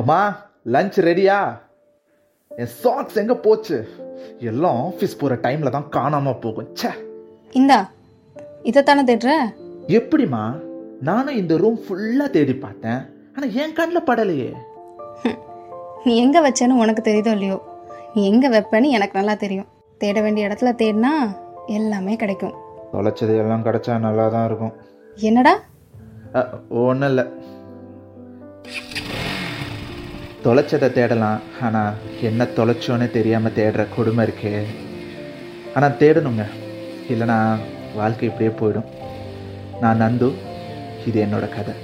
அம்மா லஞ்ச் ரெடியா என் சாக்ஸ் எங்க போச்சு? எல்லாம் ஆஃபீஸ் போற டைம்ல தான் காணாம போகும். ச்சே. இந்தா இதைத்தானே தேடுற? எப்படிம்மா? நானும் இந்த ரூம் ஃபுல்லா தேடி பார்த்தேன். ஆனா என் கண்ணில் படலையே. நீ எங்கே வச்சேன்னு உனக்கு தெரியுதோ இல்லையோ? நீ எங்கே வைப்பேன்னு எனக்கு நல்லா தெரியும். தேட வேண்டிய இடத்துல தேடினா எல்லாமே கிடைக்கும். தொலைச்சது எல்லாம் கிடைச்சா நல்லா தான் இருக்கும். என்னடா? ஒன்றும் இல்லை. தொலைச்சதை தேடலாம். ஆனால் என்ன தொலைச்சோன்னு தெரியாமல் தேடுற கொடுமை இருக்கே. ஆனால் தேடணுங்க. இல்லைனா வாழ்க்கை இப்படியே போயிடும். நான் நந்து இது என்னோட கதை.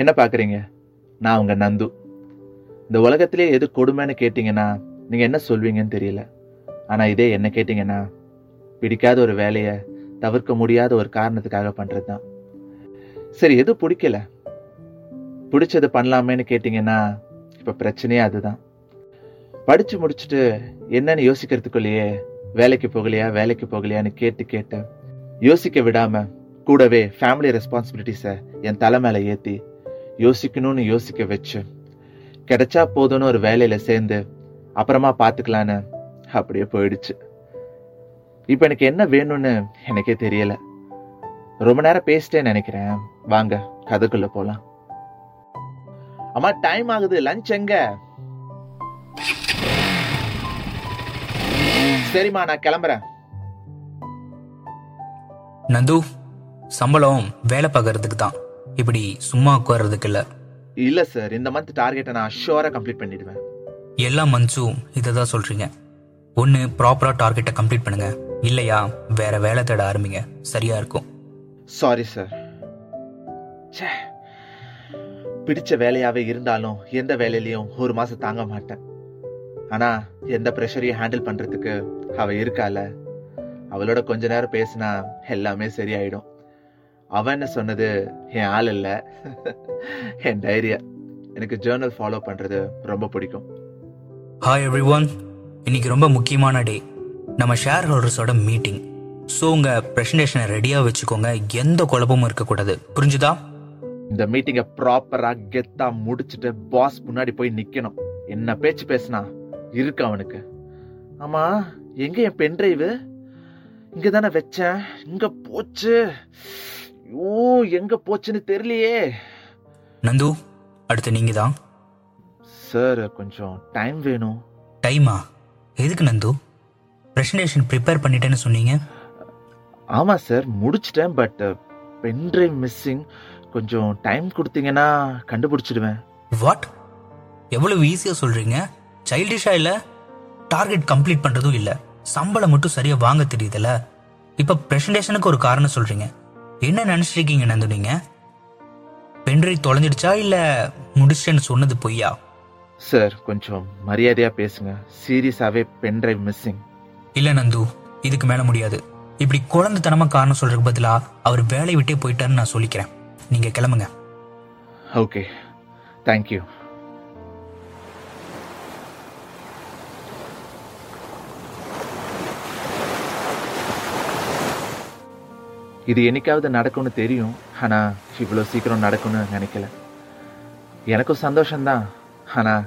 என்ன பார்க்குறீங்க நான் உங்கள் நந்து. இந்த உலகத்திலே எது கொடுமைன்னு கேட்டிங்கன்னா நீங்கள் என்ன சொல்வீங்கன்னு தெரியல. ஆனால் இதே என்ன கேட்டிங்கன்னா பிடிக்காத ஒரு வேலையை தவிர்க்க முடியாத ஒரு காரணத்துக்காக பண்ணுறது தான் சரி எது பிடிக்கல? பிடிச்சது பண்ணலாமேன்னு கேட்டிங்கன்னா இப்போ பிரச்சனையே அதுதான். படித்து முடிச்சுட்டு என்னன்னு யோசிக்கிறதுக்குள்ளேயே வேலைக்கு போகலையா வேலைக்கு போகலையான்னு கேட்டு கேட்டு யோசிக்க விடாமல் கூடவே ஃபேமிலி ரெஸ்பான்சிபிலிட்டிஸை என் தலை மேலே ஏற்றி யோசிக்கணும்னு யோசிக்க வச்சு கிடைச்சா போதும்னு ஒரு வேலையில் சேர்ந்து அப்புறமா பார்த்துக்கலான்னு அப்படியே போயிடுச்சு. இப்போ எனக்கு என்ன வேணும்னு எனக்கே தெரியலை. ரொம்ப நேரம் பேசிட்டேன்னு நினைக்கிறேன். வாங்க கதைக்குள்ளே போகலாம் அம்மா டைம் ஆகுது. லஞ்ச் எங்க? சரிம்மா நான் கிளம்புறேன். நந்து சம்பளம் வேலை பார்க்கறதுக்கு தான். இப்படி சும்மா உட்கார்றதுக்கு இல்ல. இல்ல சார் இந்த மந்த் டார்கெட்டை நான் ஷுவரா கம்ப்ளீட் பண்ணிடுவேன். எல்லா மந்த்ஸும் இதை தான் சொல்றீங்க. ஒன்று ப்ராப்பரா டார்கெட்டை கம்ப்ளீட் பண்ணுங்க. இல்லையா வேற வேலை தேட ஆரம்பிங்க. சரியா இருக்கும். சாரி சார் ச்சே. பிடிச்ச வேலையாகவே இருந்தாலும் எந்த வேலையிலையும் ஒரு மாதம் தாங்க மாட்டேன். ஆனால் எந்த ப்ரெஷரையும் ஹேண்டில் பண்ணுறதுக்கு அவள் இருக்கால. அவளோட கொஞ்ச நேரம் பேசினா எல்லாமே சரியாயிடும். அவன் என்ன சொன்னது? என் ஆள் இல்லை. என் டைரியா எனக்கு ஜேர்னல் ஃபாலோ பண்ணுறது ரொம்ப பிடிக்கும். ஹாய் எவ்ரி ஒன் இன்னைக்கு ரொம்ப முக்கியமான டே நம்ம ஷேர் ஹோல்டர்ஸோட மீட்டிங் ஸோ உங்கள் ப்ரெசன்டேஷனை ரெடியாக வச்சுக்கோங்க. எந்த குழப்பமும் இருக்கக்கூடாது. புரிஞ்சுதா? இந்த மீட்டிங்கை ப்ராப்பரா கெத்தா முடிச்சுட்டு பாஸ் முன்னாடி போய் நிக்கணும். என்ன பேச்சு பேசினா? இருக்கு அவனுக்கு. ஆமா எங்க என் பென் டிரைவு இங்க தானே வச்சேன். இங்க போச்சு. ஐயோ எங்க போச்சுன்னு தெரியலையே. நந்து அடுத்து நீங்க தான். சார் கொஞ்சம் டைம் வேணும். டைமா எதுக்கு நந்து? ப்ரெசன்டேஷன் ப்ரிப்பேர் பண்ணிட்டேன்னு சொன்னீங்க. ஆமா சார் முடிச்சிட்டேன் பட் பென் டிரைவ் மிஸ்ஸிங் கொஞ்சம் டைம் கொடுத்தீங்கன்னா கண்டுபிடிச்சிடுவேன். வாட் எவ்வளவு ஈஸியா சொல்றீங்க? சைல்டிஷா இல்ல? டார்கெட் கம்ப்ளீட் பண்றதும் இல்ல. சம்பளம் மட்டும் சரியா வாங்க தெரியுதுல்ல இப்ப பிரசன்டேஷனுக்கு ஒரு காரணம் சொல்றீங்க. என்ன நினைச்சிட்டு இருக்கீங்க நந்து நீங்க? பென்ட்ரைவ் தொலைஞ்சிடுச்சா இல்ல முடிச்சிட்டேன்னு சொன்னது பொய்யா? சார் கொஞ்சம் மரியாதையா பேசுங்க. சீரியஸாவே பென் டிரைவ் மிஸ்ஸிங் இல்ல நந்து. இதுக்கு மேல முடியாது. இப்படி குழந்தைத்தனமா காரணம் சொல்றதுக்கு பதிலா அவர் வேலையை விட்டே போயிட்டாருன்னு நான் சொல்லிக்கிறேன். நீங்க கிளம்புங்க. ஓகே தேங்க்யூ இது என்னைக்காவது நடக்கும்னு தெரியும். ஆனால் இவ்வளோ சீக்கிரம் நடக்கும்னு நினைக்கல. எனக்கும் சந்தோஷம்தான். ஆனால்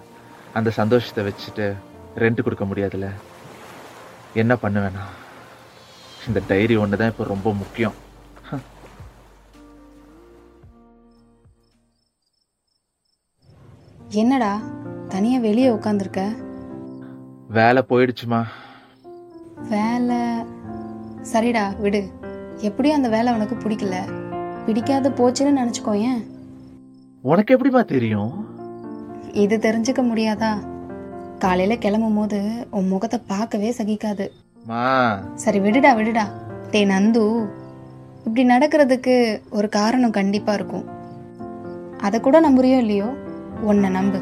அந்த சந்தோஷத்தை வச்சுட்டு ரெண்ட் கொடுக்க முடியாதுல்ல. என்ன பண்ணுவேன்னா இந்த டைரி ஒன்று தான் இப்போ ரொம்ப முக்கியம். என்னடா? தனியாக வெளியே உட்காந்துருக்க வேலை போயிடுச்சுமா. வேலை? சரிடா விடு. எப்படியும் அந்த வேலை உனக்கு பிடிக்கல. பிடிக்காது போச்சுன்னு நினச்சிக்கோ ஏன்? உனக்கு எப்படிமா தெரியும்? இது தெரிஞ்சுக்க முடியாதா? காலையில் கிளம்பும் போது உன் முகத்தை பார்க்கவே சகிக்காது. சரி விடுடா விடுடா. டே நந்து. இப்படி நடக்கிறதுக்கு ஒரு காரணம் கண்டிப்பாக இருக்கும். அதை கூட நம்புறியோ இல்லையோ? உன்னை நம்பு.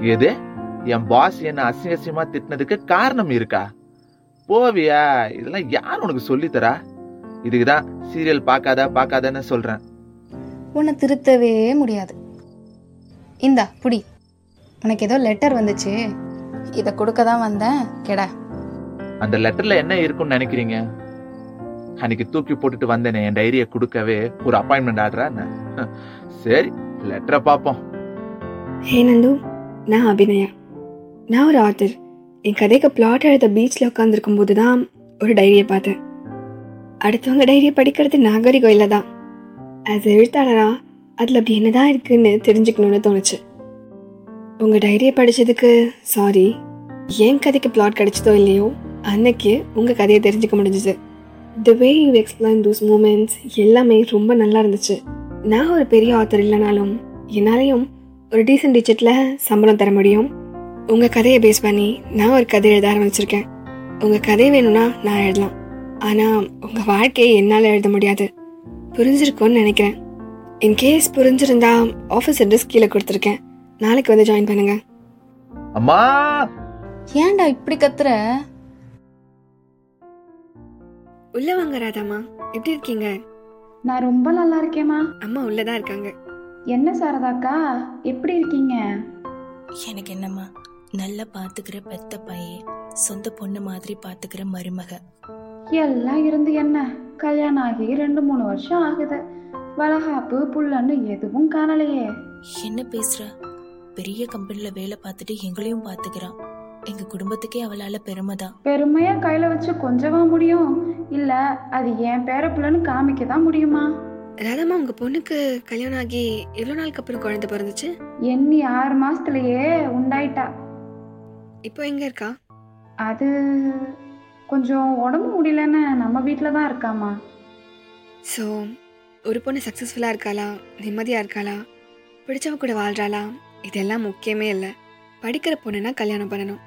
எது? என் பாஸ் என்ன அசிங்க அசிங்கமா திட்டினதுக்கு காரணம் இருக்கா? போவியா? இதெல்லாம் யார் உனக்கு சொல்லித் தரா இதுக்குதான் சீரியல் பார்க்காத பார்க்காதன்னு சொல்றேன். உன்னை திருத்தவே முடியாது. இந்தா புடி. உனக்கு ஏதோ லெட்டர் வந்துச்சு. இதை கொடுக்க தான் வந்தேன். கெடா. அந்த லெட்டர்ல என்ன இருக்கும்னு நினைக்கிறீங்க? அன்னைக்கு தூக்கி போட்டுட்டு வந்தேனே என் டைரியை கொடுக்கவே ஒரு அப்பாயின்மெண்ட் ஆடுறா சரி லெட்டரை பார்ப்போம். ஹே நந்து நான் அபிநயா. நான் ஒரு ஆத்தர் என் கதைக்கு பிளாட் எழுத பீச்சில் உட்காந்துருக்கும் போது தான் ஒரு டைரியை பார்த்தேன். அடுத்தவங்க டைரியை படிக்கிறது நாகரிகம் இல்லை தான் ஆஸ் எழுத்தாளராக அதில் அப்படி என்னதான் இருக்குன்னு தெரிஞ்சுக்கணும்னு தோணுச்சு. உங்கள் டைரியை படித்ததுக்கு சாரி என் கதைக்கு பிளாட் கிடைச்சதோ இல்லையோ அன்னைக்கு உங்கள் கதையை தெரிஞ்சுக்க முடிஞ்சுது. The way you explain those moments எல்லாமே ரொம்ப நல்லா இருந்துச்சு. நான் ஒரு பெரிய ஆத்தர் இல்லைனாலும் என்னாலையும் ஒரு டீசென்ட் டிஜிட்டில் சம்பளம் தர முடியும். உங்கள் கதையை பேஸ் பண்ணி நான் ஒரு கதை எழுத ஆரம்பிச்சிருக்கேன். உங்கள் கதை வேணும்னா நான் எழுதலாம். ஆனால் உங்கள் வாழ்க்கையை என்னால் எழுத முடியாது. புரிஞ்சிருக்கும்னு நினைக்கிறேன். இன்கேஸ் புரிஞ்சிருந்தா ஆஃபீஸ் அட்ரஸ் கீழே கொடுத்துருக்கேன். நாளைக்கு வந்து ஜாயின் பண்ணுங்க. அம்மா! ஏன்டா இப்படி கத்துற? உள்ள வாங்க ராதாமா எப்படி இருக்கீங்க? நான் ரொம்ப நல்லா இருக்கேம்மா. அம்மா உள்ளதான் இருக்காங்க. என்ன சாரதாக்கா? எப்படி இருக்கீங்க? எனக்கு என்னம்மா நல்லா பாத்துக்கிற பெத்த பையன் சொந்த பொண்ணு மாதிரி பாத்துக்கிற மருமக. எல்லாம் இருந்து என்ன? கல்யாணம் ஆகி ரெண்டு மூணு வருஷம் ஆகுது. வளகாப்பு புள்ளன்னு எதுவும் காணலையே. என்ன பேசுற? பெரிய கம்பெனில வேலை பார்த்துட்டு எங்களையும் பாத்துக்கிறான். எங்க குடும்பத்துக்கே அவளால பெருமைதான். பெருமையா கையில வச்சு கொஞ்சவா முடியும்? இல்ல அது என் பேர புள்ளன்னு காமிக்க தான் முடியுமா? ராதாமா உங்க பொண்ணுக்கு கல்யாணம் ஆகி எவ்வளோ நாளுக்கு அப்புறம் குழந்தை பிறந்துச்சு? எண்ணி ஆறு மாசத்துலயே உண்டாயிட்டா. இப்போ எங்க இருக்கா? அது கொஞ்சம் உடம்பு முடியலன்னு நம்ம வீட்டில தான் இருக்காமா ஸோ ஒரு பொண்ணு சக்ஸஸ்ஃபுல்லாக இருக்காளா? நிம்மதியாக இருக்காளா? பிடிச்சவ கூட வாழ்றாளா? இதெல்லாம் முக்கியமே இல்லை. படிக்கிற பொண்ணுனா கல்யாணம் பண்ணணும்.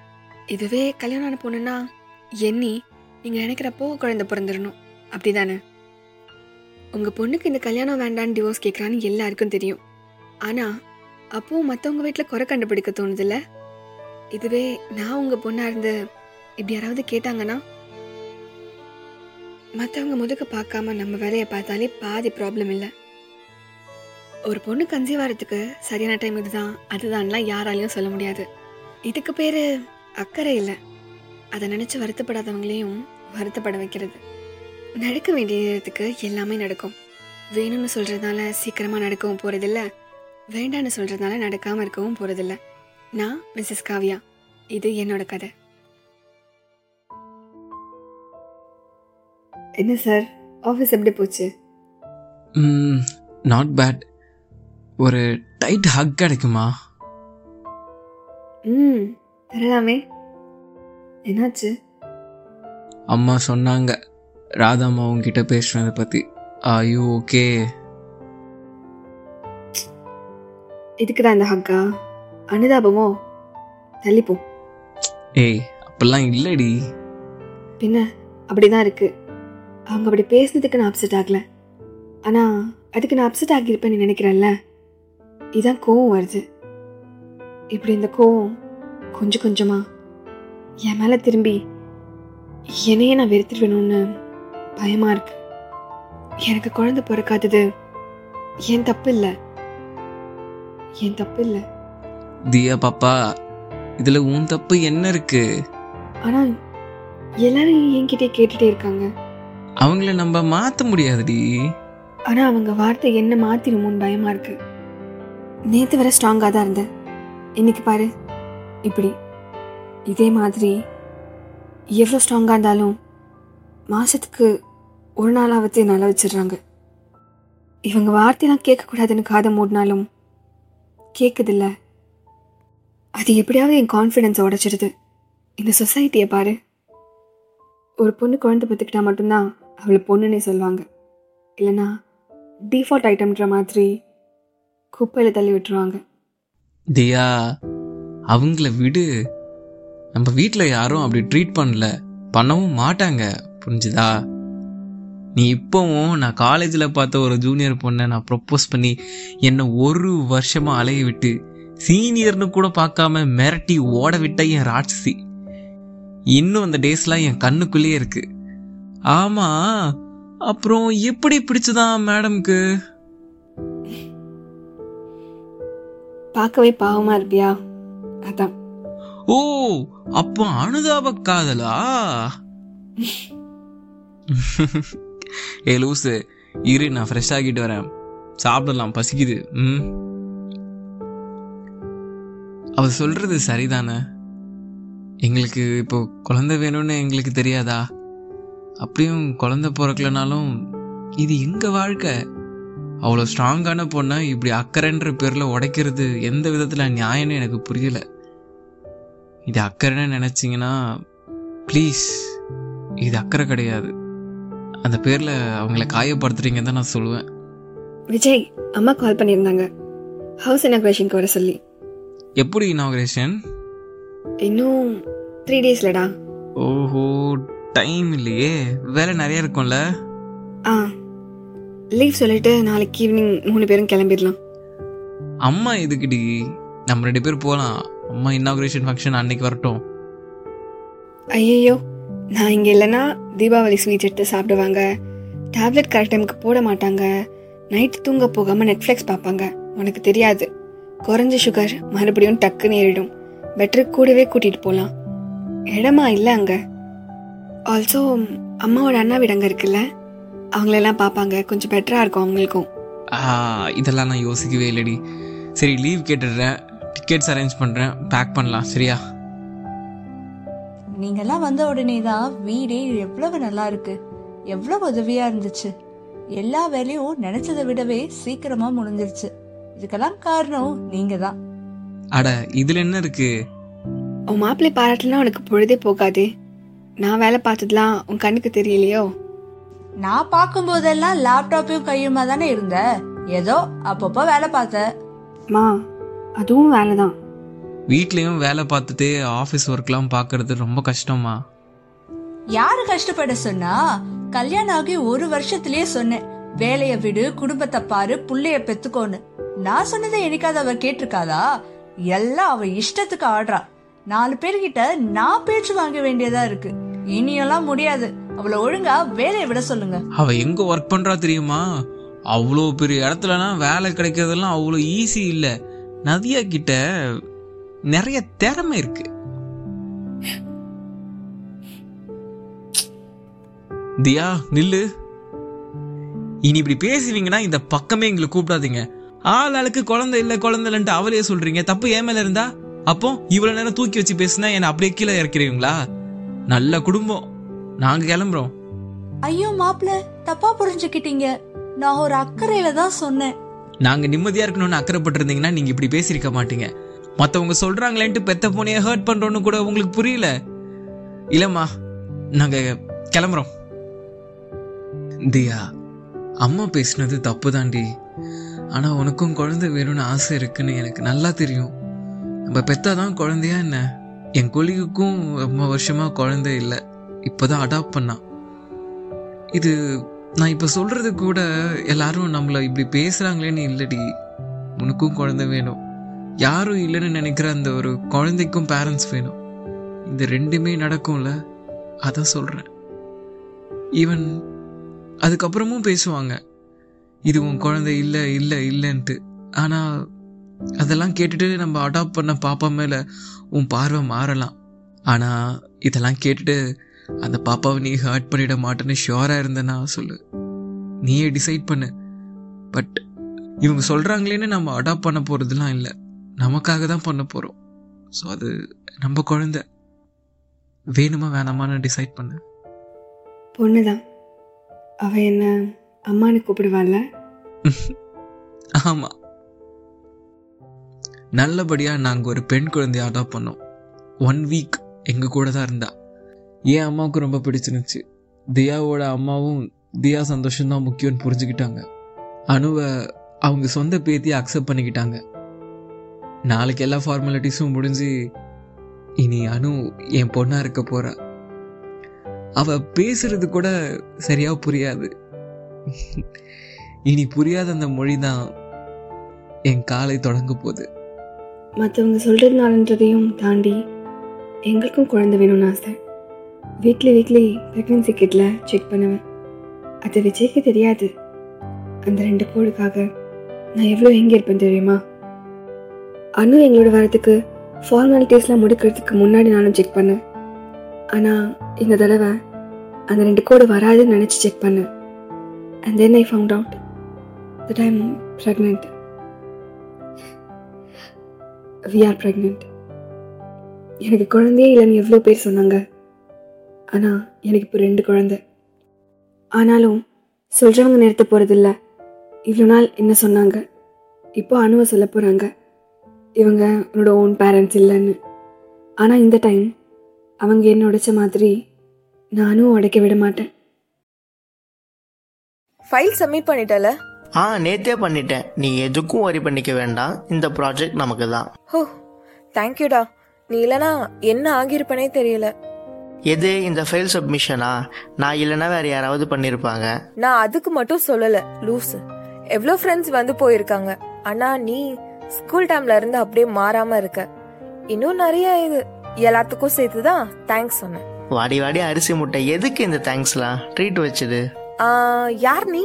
இதுவே கல்யாணம் ஆன பொண்ணுனா எண்ணி நீங்கள் நினைக்கிறப்போ குழந்தை பிறந்துடணும். அப்படிதானே? உங்கள் பொண்ணுக்கு இந்த கல்யாணம் வேண்டான்னு டிவோர்ஸ் கேட்குறான்னு எல்லாருக்கும் தெரியும். ஆனால் அப்போ மற்றவங்க வீட்டில் குறை கண்டுபிடிக்க தோணுதில்ல? இதுவே நான் உங்கள் பொண்ணாக இருந்து இப்படி யாராவது கேட்டாங்கன்னா? மற்றவங்க முதுக்க பார்க்காம நம்ம வேலையை பார்த்தாலே பாதி ப்ராப்ளம் இல்லை. ஒரு பொண்ணு கன்சீவ் ஆகிறதுக்கு சரியான டைம் இதுதான் அதுதான்லாம் யாராலையும் சொல்ல முடியாது. இதுக்கு பேர் அக்கறை இல்லை. அதை நினச்சி வருத்தப்படாதவங்களையும் வருத்தப்பட வைக்கிறது. நடக்க வேண்டிய நேரத்துக்கு எல்லாமே நடக்கும். வேணும்னு சொல்கிறதுனால சீக்கிரமாக நடக்கவும் போகிறதில்ல வேண்டான்னு சொல்கிறதுனால நடக்காமல் இருக்கவும் போகிறதில்ல நான் மிஸ்ஸஸ் காவ்யா. இது என்னோட கதை. என்ன சார்? ஆஃபீஸ் எப்படி போச்சு? நாட் பேட் ஒரு டைட் ஹக் கிடைக்குமா? ம் தரலாமே. என்னாச்சு? அம்மா சொன்னாங்க. ராதாம்மா உங்ககிட்ட பேசுறத பத்தி ஐயோ ஓகே இதுக்கு தான் இந்த ஹக்கா அனுதாபமோ? தள்ளிப்போம் ஏய் அப்பெல்லாம் இல்லடி. பின்ன அப்படிதான் இருக்கு. அவங்க அப்படி பேசுனதுக்கு நான் அப்செட் ஆகல. ஆனா அதுக்கு நான் அப்செட் ஆகியிருப்பேன்னு நினைக்கிறேன்ல இதான் கோவம் வருது. இப்படி இந்த கோவம் கொஞ்சம் கொஞ்சமா என் மேல திரும்பி என்னையே நான் வெறுத்துடுவேணும்னு பயமா இருக்கு. எனக்கு குழந்தை பிறக்காதது என் தப்பு இல்லை? என் தப்பு இல்லை? தியா பாப்பா இதுல உன் தப்பு என்ன இருக்கு? ஆனா எல்லாரும் என்கிட்டயே கேட்டுட்டே இருக்காங்க. அவங்கள நம்ம மாத்த முடியாதுடி. ஆனா அவங்க வார்த்தை என்ன மாத்திருமோன்னு பயமா இருக்கு. நேத்து வரை ஸ்ட்ராங்கா தான் இருந்தேன். இன்னைக்கு பாரு இப்படி. இதே மாதிரி எவ்வளோ ஸ்ட்ராங்கா இருந்தாலும் மாசத்துக்கு ஒரு நாளாவது நல்லா வச்சிடுறாங்க. இவங்க வார்த்தையெல்லாம் கேட்கக்கூடாதுன்னு காதை மூடினாலும் கேட்குதில்ல. அது எப்படியாவது என் கான்ஃபிடென்ஸை உடைச்சிடுது. இந்த சொசைட்டியை பாரு. ஒரு பொண்ணு குழந்தை பார்த்துக்கிட்டா மட்டும்தான் அவளை பொண்ணுன்னே சொல்லுவாங்க. இல்லைன்னா டிஃபால்ட் ஐட்டம்ன்ற மாதிரி குப்பையில் தள்ளி விட்டுருவாங்க. தியா அவங்கள விடு. நம்ம வீட்டில் யாரும் அப்படி ட்ரீட் பண்ணல. பண்ணவும் மாட்டாங்க. புரிஞ்சுதா? நீ இப்போவும் நான் காலேஜில் பார்த்த ஒரு ஜூனியர் பொண்ணை நான் ப்ரொப்போஸ் பண்ணி என்னை ஒரு வருஷமா அலைய விட்டு சீனியர்னு கூட பார்க்காம மிரட்டி ஓட விட்ட என் ராட்சசி. இன்னும் அந்த டேஸ்லாம் என் கண்ணுக்குள்ளேயே இருக்கு. ஆமா அப்புறம் எப்படி பிடிச்சதான் மேடம்க்கு பார்க்கவே பாவமா இருப்பியா? அதான். ஓ அப்போ அனுதாப காதலா? ஏ லூசு இரு நான் ஃப்ரெஷ் ஆகிட்டு வரேன். சாப்பிடலாம் பசிக்குது. ம். அவ சொல்றது சரிதானே? எங்களுக்கு இப்போ குழந்தை வேணும்னு எங்களுக்கு தெரியாதா? அப்படியும் குழந்தை பிறக்கலனாலும் இது எங்க வாழ்க்கை? அவ்வளோ ஸ்ட்ராங்கான பொண்ணை இப்படி அக்கறைன்ற பேரில் உடைக்கிறது எந்த விதத்தில் நியாயம்னு எனக்கு புரியல. இது அக்கறைன்னு நினச்சிங்கன்னா ப்ளீஸ் இது அக்கறை கிடையாது. அந்த பேரில் அவங்கள காயப்படுத்துறீங்கன்னு தான் நான் சொல்லுவேன். விஜய் அம்மா கால் பண்ணியிருந்தாங்க. ஹவுஸ் இனாக்ரேஷனுக்கு வர சொல்லி. எப்படி இனாகிரேஷன் இன்னும் த்ரீ டேஸ்லடா ஓஹோ டைம் இல்லையே. வேலை நிறைய இருக்கும்ல? ஆ லீவ் சொல்லிட்டு நாளைக்கு ஈவினிங் மூணு பேரும் கிளம்பிடலாம். அம்மா எதுக்குடி? நம்ம ரெண்டு பேர் போகலாம் அம்மா இனாகிரேஷன் ஃபங்க்ஷன் அன்னைக்கு வரட்டும். ஐயையோ நான் இங்கே இல்லைன்னா தீபாவளி ஸ்வீட் எடுத்து சாப்பிடுவாங்க. டேப்லெட் கரெக்ட் டைமுக்கு போட மாட்டாங்க. நைட் தூங்க போகாமல் நெட்ஃப்ளிக்ஸ் பார்ப்பாங்க. உனக்கு தெரியாது. குறைஞ்ச சுகர் மறுபடியும் டக்குன்னு ஏறிடும். பெட்ரு கூடவே கூட்டிகிட்டு போகலாம் இடமா இல்லை அங்கே? ஆல்சோ அம்மாவோட அண்ணா வீடு அங்கே இருக்குல்ல? அவங்களெல்லாம் பார்ப்பாங்க. கொஞ்சம் பெட்டராக இருக்கும் அவங்களுக்கும். இதெல்லாம் நான் யோசிக்கவே இல்லடி. சரி லீவ் கேட்டுடுறேன். டிக்கெட்ஸ் அரேஞ்ச் பண்ணுறேன் பேக் பண்ணலாம். சரியா? நீங்கெல்லாம் வந்த உடனே தான் வீடே எவ்வளவு நல்லா இருக்கு. எவ்வளவு உதவியா இருந்துச்சு. எல்லா வேலையும் நினைச்சதை விடவே சீக்கிரமா முடிஞ்சிருச்சு. இதுக்கெல்லாம் காரணம் நீங்க தான் அட இதில் என்ன இருக்கு? உன் மாப்பிள்ளை பாராட்டலாம் உனக்கு பொழுதே போகாதே. நான் வேலை பார்த்ததுலாம் உன் கண்ணுக்கு தெரியலையோ? நான் பார்க்கும்போதெல்லாம் லேப்டாப்பையும் கையுமா தானே இருந்த? ஏதோ அப்பப்போ வேலை பார்த்த. மா அதுவும் வேலை தான் வீட்லேயும் வேலை பார்த்துட்டு ஆஃபீஸ் ஒர்க்லாம் பார்க்கறது ரொம்ப கஷ்டமா யாரு கஷ்டப்பட சொன்னா? கல்யாணம் ஆகி ஒரு வருஷத்திலேயே சொன்னேன். வேலைய விடு குடும்பத்தை பாரு புள்ளைய பெத்துக்கோன்னு. நான் சொன்னதை என்னைக்காவது அவ கேட்டிருக்காதா எல்லாம் அவ இஷ்டத்துக்கு ஆடுறா. நாலு பேர்கிட்ட நான் பேச்சு வாங்க வேண்டியதா இருக்கு. இனியெல்லாம் முடியாது. அவளை ஒழுங்கா வேலையை விட சொல்லுங்க. அவ எங்க ஒர்க் பண்றா தெரியுமா? அவ்வளோ பெரிய இடத்துலலாம் வேலை கிடைக்கிறதெல்லாம் அவ்வளோ ஈஸி இல்லை. நதியா கிட்ட நிறைய திறமை இருக்கு. தியா நில்லு. இனி இப்படி பேசுவீங்கன்னா இந்த பக்கமே எங்களை கூப்பிடாதீங்க. ஆள் ஆளுக்கு குழந்தை இல்ல குழந்தை இல்லைன்ட்டு அவளையே சொல்றீங்க. தப்பு ஏன் மேல இருந்தா? அப்போ இவ்வளவு நேரம் தூக்கி வச்சு பேசினா என்ன அப்படியே கீழே இறக்கிறீங்களா நல்ல குடும்பம். நாங்க கிளம்புறோம். ஐயோ மாப்பிள்ள தப்பா புரிஞ்சுக்கிட்டீங்க. நான் ஒரு அக்கறையில தான் சொன்னேன். நாங்க நிம்மதியா இருக்கணும்னு அக்கறைப்பட்டிருந்தீங்கன்னா நீங்க இப்படி பேசியிருக்க மாட்டீங்க. மற்றவங்க சொல்கிறாங்களேன்ட்டு பெத்த பொண்ணைய ஹர்ட் பண்ணுறோன்னு கூட உங்களுக்கு புரியல? இல்லைம்மா நாங்கள் கிளம்புறோம். தியா அம்மா பேசினது தப்பு தாண்டி ஆனால் உனக்கும் குழந்தை வேணும்னு ஆசை இருக்குன்னு எனக்கு நல்லா தெரியும். நம்ம பெத்தாதான் குழந்தையா என்ன? என் கொலிகுக்கும் ரொம்ப வருஷமாக குழந்தை இல்லை. இப்போ தான் அடாப்ட் பண்ணான். இது நான் இப்போ சொல்கிறது கூட எல்லாரும் நம்மளை இப்படி பேசுகிறாங்களேன்னு இல்லடி. உனக்கும் குழந்தை வேணும். யாரும் இல்லைன்னு நினைக்கிற அந்த ஒரு குழந்தைக்கும் பேரண்ட்ஸ் வேணும். இந்த ரெண்டுமே நடக்கும்ல அதான் சொல்கிறேன் ஈவன் அதுக்கப்புறமும் பேசுவாங்க இது உன் குழந்தை இல்லை இல்லை இல்லைன்ட்டு. ஆனால் அதெல்லாம் கேட்டுட்டு நம்ம அடாப்ட் பண்ண பாப்பா மேலே உன் பார்வை மாறலாம். ஆனால் இதெல்லாம் கேட்டுட்டு அந்த பாப்பாவை நீ ஹர்ட் பண்ணிட மாட்டேன்னு ஷியோரா இருந்தேன்னா சொல்லு. நீயே டிசைட் பண்ணு. பட் இவங்க சொல்கிறாங்களேன்னு நம்ம அடாப்ட் பண்ண போகிறதுலாம் இல்லை. நமக்காக தான் பண்ண போறோம். ஸோ அது நம்ம குழந்தை. வேணுமா வேணாமான்னு டிசைட் பண்ணு. பொண்ணு தான் அவ என்ன அம்மானு கூப்பிடுவாள்ல? ஆமா. நல்லபடியா நாங்க ஒரு பெண் குழந்தைய அடாப்ட் பண்ணோம். ஒன் வீக் எங்க கூட தான் இருந்தா. என் அம்மாவுக்கு ரொம்ப பிடிச்சிருந்துச்சு. தியாவோட அம்மாவும் தியா சந்தோஷம் தான் முக்கியம்னு புரிஞ்சுக்கிட்டாங்க. அனுவை அவங்க சொந்த பேத்தியை அக்செப்ட் பண்ணிக்கிட்டாங்க. நாளைக்கு எல்லா ஃபார்மாலிட்டிஸும் முடிஞ்சு இனி அனு என் பொண்ணாக இருக்க போகிறா அவ பேசுறது கூட சரியாக புரியாது. இனி புரியாத அந்த மொழி தான் என் காலை தொடங்க போகுது. மற்றவங்க சொல்கிறதுனாலன்றதையும் தாண்டி எங்களுக்கும் குழந்தை வேணும்னு ஆசை. வீக்லி வீக்லி ப்ரெக்னென்சி கிட்டில் செக் பண்ணுவேன். அது விஜய்க்கு தெரியாது. அந்த ரெண்டு கோடுக்காக நான் எவ்வளோ எங்கே இருப்பேன் தெரியுமா? அனு எங்களோட வரத்துக்கு ஃபார்மாலிட்டிஸ்லாம் முடிக்கிறதுக்கு முன்னாடி நானும் செக் பண்ணேன். ஆனால் இந்த தடவை அந்த ரெண்டு கோடு வராதுன்னு நினச்சி செக் பண்ணேன். And then I found out the time pregnant we are pregnant எனக்கு குழந்தையே இல்லைன்னு எவ்வளோ பேர் சொன்னாங்க. ஆனால் எனக்கு இப்போ ரெண்டு குழந்தை. ஆனாலும் சொல்கிறவங்க நிறுத்த போகிறதில்ல இவ்வளோ நாள் என்ன சொன்னாங்க? இப்போ அணுவை சொல்ல போகிறாங்க இவங்க உன்னோட ஓன் பேரண்ட்ஸ் இல்லைன்னு. ஆனால் இந்த டைம் அவங்க என்ன உடைச்ச மாதிரி நானும் உடைக்க விட மாட்டேன். File submit பண்ணிட்டல? ஆ நேத்தே பண்ணிட்டேன். நீ எதுக்கும் வரி பண்ணிக்க வேண்டாம். இந்த ப்ராஜெக்ட் நமக்கு தான். ஹோ தேங்க்யூடா நீ இல்லனா என்ன ஆகியிருப்பனே தெரியல. எது இந்த ஃபைல் சப்மிஷனா நான் இல்லைன்னா வேற யாராவது பண்ணியிருப்பாங்க நான் அதுக்கு மட்டும் சொல்லல லூசு. எவ்வளோ ஃப்ரெண்ட்ஸ் வந்து போயிருக்காங்க. ஆனா நீ ஸ்கூல் டைம்ல இருந்து அப்படியே மாறாம இருக்க. இன்னும் நிறைய இது. எல்லாத்துக்கும் சேர்த்து தான் தேங்க்ஸ் சொன்னேன். வாடி வாடி அரிசி முட்டை. எதுக்கு இந்த தேங்க்ஸ்லாம் ட்ரீட் வச்சது யார் நீ?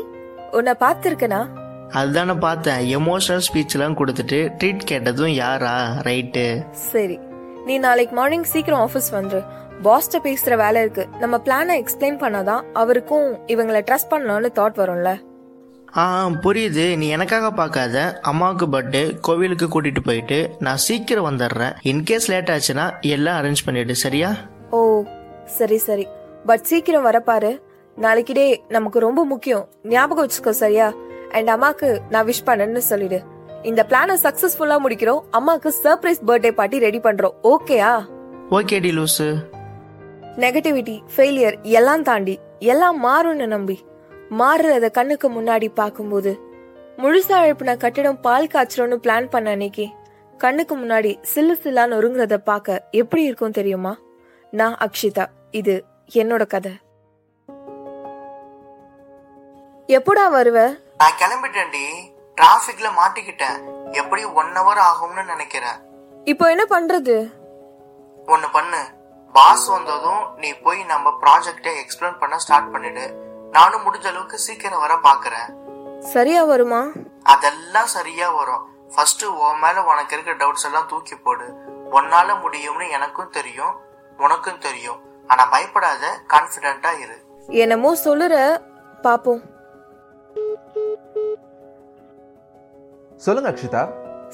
உன்னை பார்த்துருக்கனா? அதுதானே பார்த்தேன். எமோஷனல் ஸ்பீச்லாம் கொடுத்துட்டு ட்ரீட் கேட்டதும் யாரா? ரைட்டு சரி. நீ நாளைக்கு மார்னிங் சீக்கிரம் ஆஃபீஸ் வந்துரு. பாஸ்ட பேசுற வேலை இருக்கு. நம்ம பிளானை எக்ஸ்பிளைன் பண்ணாதான் அவருக்கும் இவங்களை ட்ரஸ்ட் பண்ணலாம்னு தாட் வரும்ல. ஆ புரியுது. நீ எனக்காக பார்க்காத. அம்மாவுக்கு பர்த்டே கோவிலுக்கு கூட்டிட்டு போயிட்டு நான் சீக்கிரம் வந்துடுறேன். இன்கேஸ் லேட் ஆச்சுன்னா எல்லாம் அரேஞ்ச் பண்ணிடு சரியா? ஓ சரி சரி. பட் சீக்கிரம் வரப்பாரு நாளைக்கு டே நமக்கு ரொம்ப முக்கியம். ஞாபகம் வச்சுக்கோ சரியா? அண்ட் அம்மாக்கு நான் விஷ் பண்ணேன்னு சொல்லிடு. இந்த பிளானை சக்சஸ்ஃபுல்லா முடிக்கிறோம். அம்மாக்கு சர்ப்ரைஸ் பர்த்டே பார்ட்டி ரெடி பண்றோம். ஓகேயா ஓகே டி லூசு. நெகட்டிவிட்டி ஃபெயிலியர் எல்லாம் தாண்டி எல்லாம் மாறும்னு நம்பி. மாறுறத கண்ணுக்கு முன்னாடி பார்க்கும்போது முழுசா எழுப்பின கட்டிடம் பால் காய்ச்சறோம்னு பிளான் பண்ண அன்னைக்கு கண்ணுக்கு முன்னாடி சில்லு சில்லா நொறுங்குறத பார்க்க எப்படி இருக்கும் தெரியுமா? நான் அக்ஷிதா இது என்னோட கதை. எப்படா வருவ? நான் கிளம்பிட்டேன்டி. டிராஃபிக்ல மாட்டிக்கிட்டேன். எப்படி ஒன் ஹவர் ஆகும்னு நினைக்கிறேன் இப்போ என்ன பண்றது? ஒன்னு பண்ணு. பாஸ் வந்ததும் நீ போய் நம்ம ப்ராஜெக்டை எக்ஸ்பிளைன் பண்ண ஸ்டார்ட் பண்ணிடு. நானும் முடிஞ்ச அளவுக்கு சீக்கிரம் வர பாக்குறேன். சரியா வருமா? அதெல்லாம் சரியா வரும். ஃபர்ஸ்ட் உன் மேல உனக்கு இருக்க டவுட்ஸ் எல்லாம் தூக்கி போடு. உன்னால முடியும்னு எனக்கும் தெரியும் உனக்கும் தெரியும். ஆனா பயப்படாத கான்பிடென்ட்டா இரு. என்னமோ சொல்லுற பாப்போம். சொல்லுங்க அக்ஷிதா.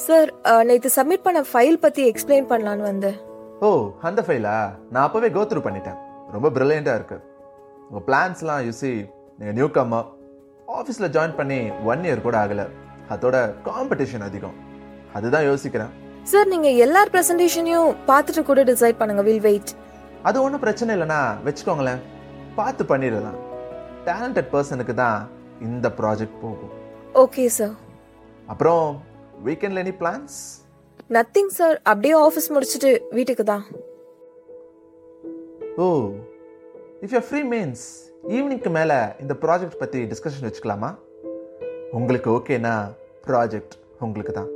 சார் நேத்து சப்மிட் பண்ண ஃபைல் பத்தி எக்ஸ்பிளைன் பண்ணலான்னு வந்தேன். ஓ அந்த ஃபைலா நான் அப்பவே கோத்ரூ பண்ணிட்டேன். ரொம்ப பிரில்லியண்டாக இருக்கு. உங்கள் பிளான்ஸ்லாம் யூசி நீங்கள் நியூ கம்மர் ஆஃபீஸில் ஜாயின் பண்ணி ஒன் இயர் கூட ஆகலை. அதோட காம்படிஷன் அதிகம். அதுதான் யோசிக்கிறேன். சார் நீங்க எல்லார் பிரசன்டேஷனையும் பார்த்துட்டு கூட டிசைட் பண்ணுங்க. வில் வெயிட் அது ஒன்றும் பிரச்சனை இல்லைனா வச்சுக்கோங்களேன். பார்த்து பண்ணிடலாம். டேலண்டட் பர்சனுக்கு தான் இந்த ப்ராஜெக்ட் போகும். ஓகே சார் அப்புறம் வீக்கெண்டில் எனி பிளான்ஸ் நத்திங் சார் அப்படியே ஆஃபீஸ் முடிச்சிட்டு வீட்டுக்கு தான். ஓ இஃப் யூ ஃப்ரீ மீன்ஸ் ஈவினிங்க்கு மேலே இந்த ப்ராஜெக்ட் பற்றி டிஸ்கஷன் வச்சுக்கலாமா? உங்களுக்கு ஓகேனா ப்ராஜெக்ட் உங்களுக்கு தான்.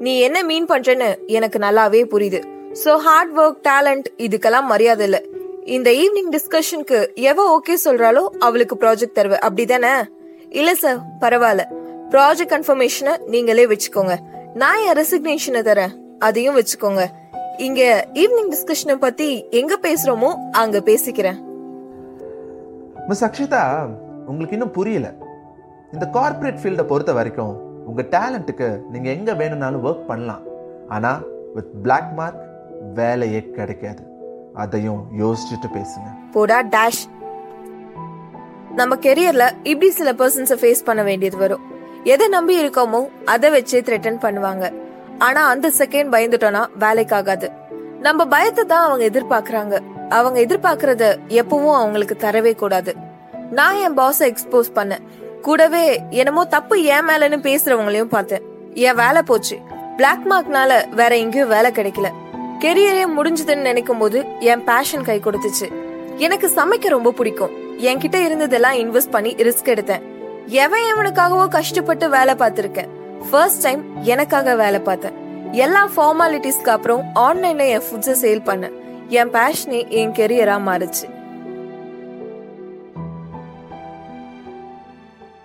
நீ என்ன மீன் பண்ணுறேன்னு எனக்கு நல்லாவே புரியுது. ஸோ ஹார்ட் ஒர்க் டேலண்ட் இதுக்கெல்லாம் மரியாதை இல்லை. இந்த ஈவினிங் டிஸ்கஷனுக்கு எவ ஓகே சொல்கிறாலோ அவளுக்கு ப்ராஜெக்ட் தருவ. அப்படிதானே இல்லை சார் பரவாயில்ல. ப்ராஜெக்ட் கன்ஃபர்மேஷனை நீங்களே வச்சுக்கோங்க. நான் என் ரெசிக்னேஷனை தரேன். அதையும் வச்சுக்கோங்க. இங்க ஈவினிங் டிஸ்கஷனை பத்தி எங்க பேசுறோமோ அங்க பேசிக்கிறேன். மிஸ் அக்ஷிதா உங்களுக்கு இன்னும் புரியல. இந்த கார்ப்பரேட் ஃபீல்டை பொறுத்த வரைக்கும் உங்கள் டேலண்ட்டுக்கு நீங்கள் எங்கே வேணும்னாலும் ஒர்க் பண்ணலாம். ஆனால் வித் பிளாக் மார்க் வேலையே கிடைக்காது. அதையும் யோசிச்சுட்டு பேசுங்க. போடா டேஷ் நம்ம கெரியர்ல இப்படி சில பர்சன்ஸை ஃபேஸ் பண்ண வேண்டியது வரும். எதை நம்பி இருக்கோமோ அதை வச்சே த்ரெட்டன் பண்ணுவாங்க. ஆனா அந்த செகண்ட் பயந்துட்டோம்னா வேலைக்கு ஆகாது நம்ம பயத்தை தான் அவங்க எதிர்பார்க்கறாங்க. அவங்க எதிர்பார்க்கறத எப்பவும் அவங்களுக்கு தரவே கூடாது. நான் என் பாஸ எக்ஸ்போஸ் பண்ணேன். கூடவே என்னமோ தப்பு ஏன் மேலன்னு பேசுறவங்களையும் பார்த்தேன். என் வேலை போச்சு. பிளாக் மார்க்னால வேற எங்கேயும் வேலை கிடைக்கல. கெரியரே முடிஞ்சதுன்னு நினைக்கும் போது என் பேஷன் கை கொடுத்துச்சு. எனக்கு சமைக்க ரொம்ப பிடிக்கும். என்கிட்ட இருந்ததெல்லாம் இன்வெஸ்ட் பண்ணி ரிஸ்க் எடுத்தேன். எவன் எவனுக்காகவோ கஷ்டப்பட்டு வேலை பார்த்திருக்கேன். ஃபர்ஸ்ட் டைம் எனக்காக வேலை பார்த்தேன். எல்லா ஃபார்மாலிட்டிஸ்க்கு அப்புறம் ஆன்லைன்ல என் ஃபுட்ஸை சேல் பண்ணேன். என் பேஷனே என் கெரியரா மாறுச்சு?